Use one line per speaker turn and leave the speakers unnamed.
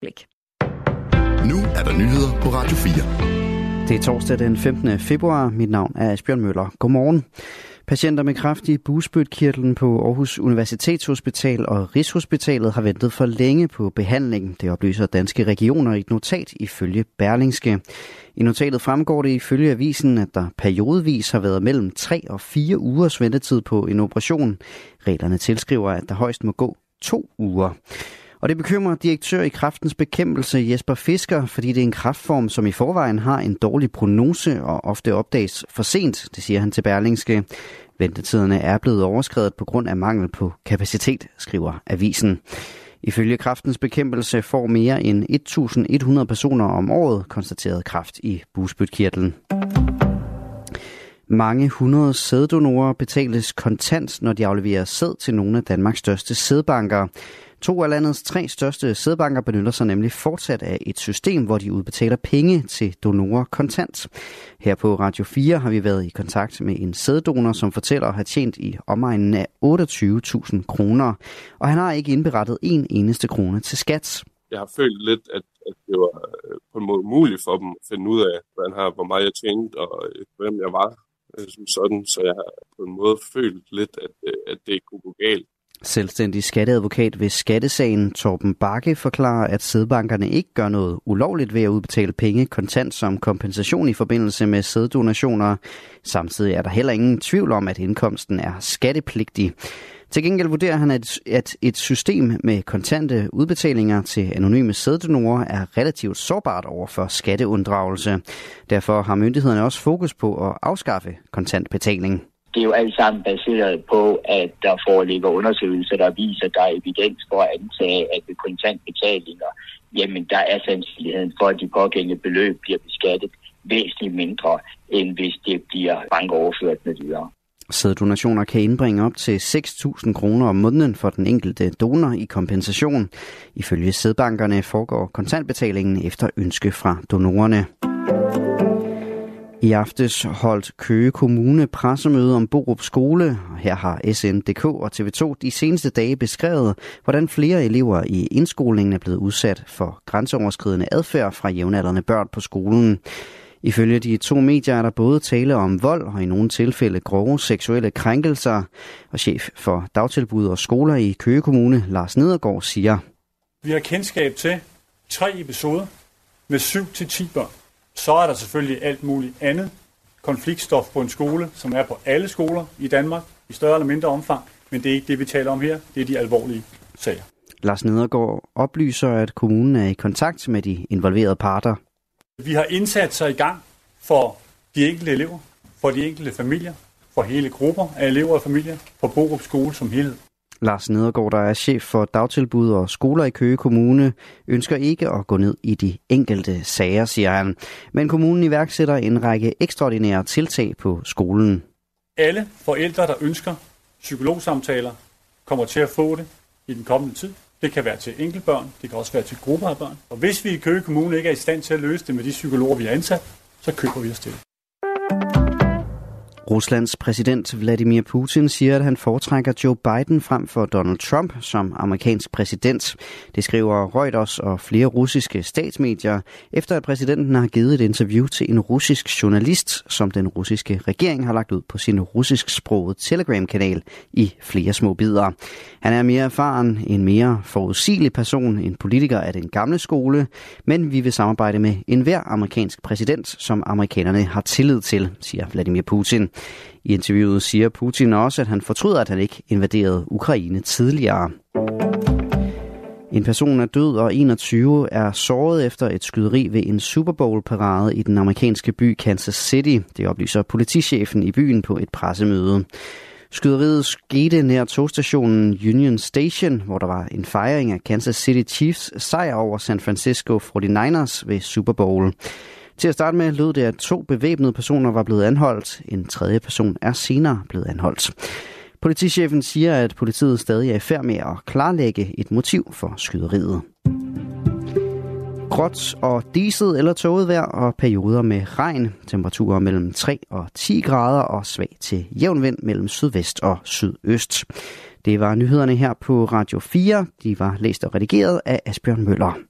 blik.
Nu er der nyheder på Radio 4.
Det er torsdag den 15. februar. Mit navn er Asbjørn Møller. Godmorgen. Patienter med kraft i busbødkirtlen på Aarhus Universitetshospital og Rigshospitalet har ventet for længe på behandling. Det oplyser danske regioner i et notat ifølge Berlingske. I notatet fremgår det ifølge avisen, at der periodvis har været mellem 3 og 4 ugers ventetid på en operation. Reglerne tilskriver, at der højst må gå to uger. Og det bekymrer direktør i kraftens bekæmpelse Jesper Fisker, fordi det er en kraftform, som i forvejen har en dårlig prognose og ofte opdages for sent, det siger han til Berlingske. Ventetiderne er blevet overskrevet på grund af mangel på kapacitet, skriver avisen. Ifølge kraftens bekæmpelse får mere end 1.100 personer om året konstateret kraft i busbytkirtlen. Mange hundrede sæddonorer betales kontant, når de afleverer sæd til nogle af Danmarks største sædbanker. To af landets tre største sædbanker benytter sig nemlig fortsat af et system, hvor de udbetaler penge til donorer kontant. Her på Radio 4 har vi været i kontakt med en sæddonor, som fortæller at have tjent i omegnen af 28.000 kroner. Og han har ikke indberettet en eneste krone til skat.
Jeg har følt lidt, at, at det var øh, på en måde umuligt for dem at finde ud af, hvordan her, hvor meget jeg tjente og øh, hvem jeg var øh, som sådan. Så jeg har på en måde følt lidt, at, at det ikke kunne gå galt.
Selvstændig skatteadvokat ved skattesagen Torben Bakke forklarer, at sædbankerne ikke gør noget ulovligt ved at udbetale penge kontant som kompensation i forbindelse med sæddonationer. Samtidig er der heller ingen tvivl om, at indkomsten er skattepligtig. Til gengæld vurderer han, at et system med kontante udbetalinger til anonyme sæddonorer er relativt sårbart over for skatteunddragelse. Derfor har myndighederne også fokus på at afskaffe kontantbetaling
det er jo alt sammen baseret på, at der foreligger undersøgelser, der viser, at der er evidens for at antage, at ved kontantbetalinger, jamen der er sandsynligheden for, at de pågældende beløb bliver beskattet væsentligt mindre, end hvis det bliver bankoverført med videre.
Sæddonationer kan indbringe op til 6.000 kroner om måneden for den enkelte donor i kompensation. Ifølge sædbankerne foregår kontantbetalingen efter ønske fra donorerne. I aftes holdt Køge Kommune pressemøde om Borup Skole. Her har SNDK og TV2 de seneste dage beskrevet, hvordan flere elever i indskolingen er blevet udsat for grænseoverskridende adfærd fra jævnaldrende børn på skolen. Ifølge de to medier er der både tale om vold og i nogle tilfælde grove seksuelle krænkelser. Og chef for dagtilbud og skoler i Køge Kommune, Lars Nedergaard, siger,
Vi har kendskab til tre episoder med 7-10 børn. Så er der selvfølgelig alt muligt andet konfliktstof på en skole, som er på alle skoler i Danmark, i større eller mindre omfang, men det er ikke det, vi taler om her. Det er de alvorlige sager.
Lars Nedergaard oplyser, at kommunen er i kontakt med de involverede parter.
Vi har indsat sig i gang for de enkelte elever, for de enkelte familier, for hele grupper af elever og familier, for Borup Skole som helhed.
Lars Nedergaard, der er chef for dagtilbud og skoler i Køge Kommune, ønsker ikke at gå ned i de enkelte sager, siger han. Men kommunen iværksætter en række ekstraordinære tiltag på skolen.
Alle forældre, der ønsker psykologsamtaler, kommer til at få det i den kommende tid. Det kan være til enkeltbørn, det kan også være til grupper af børn. Og hvis vi i Køge Kommune ikke er i stand til at løse det med de psykologer, vi har ansat, så køber vi os til det.
Ruslands præsident Vladimir Putin siger, at han foretrækker Joe Biden frem for Donald Trump som amerikansk præsident. Det skriver Reuters og flere russiske statsmedier, efter at præsidenten har givet et interview til en russisk journalist, som den russiske regering har lagt ud på sin russisksprogede Telegram-kanal i flere små bidder. Han er mere erfaren, en mere forudsigelig person, en politiker af den gamle skole, men vi vil samarbejde med enhver amerikansk præsident, som amerikanerne har tillid til, siger Vladimir Putin. I interviewet siger Putin også, at han fortryder, at han ikke invaderede Ukraine tidligere. En person er død, og 21 er såret efter et skyderi ved en Super Bowl-parade i den amerikanske by Kansas City. Det oplyser politichefen i byen på et pressemøde. Skyderiet skete nær togstationen Union Station, hvor der var en fejring af Kansas City Chiefs sejr over San Francisco 49ers ved Super Bowl. Til at starte med lød det, at to bevæbnede personer var blevet anholdt. En tredje person er senere blevet anholdt. Politichefen siger, at politiet stadig er i færd med at klarlægge et motiv for skyderiet. Gråt og diset eller tåget vejr og perioder med regn. Temperaturer mellem 3 og 10 grader og svag til jævn vind mellem sydvest og sydøst. Det var nyhederne her på Radio 4. De var læst og redigeret af Asbjørn Møller.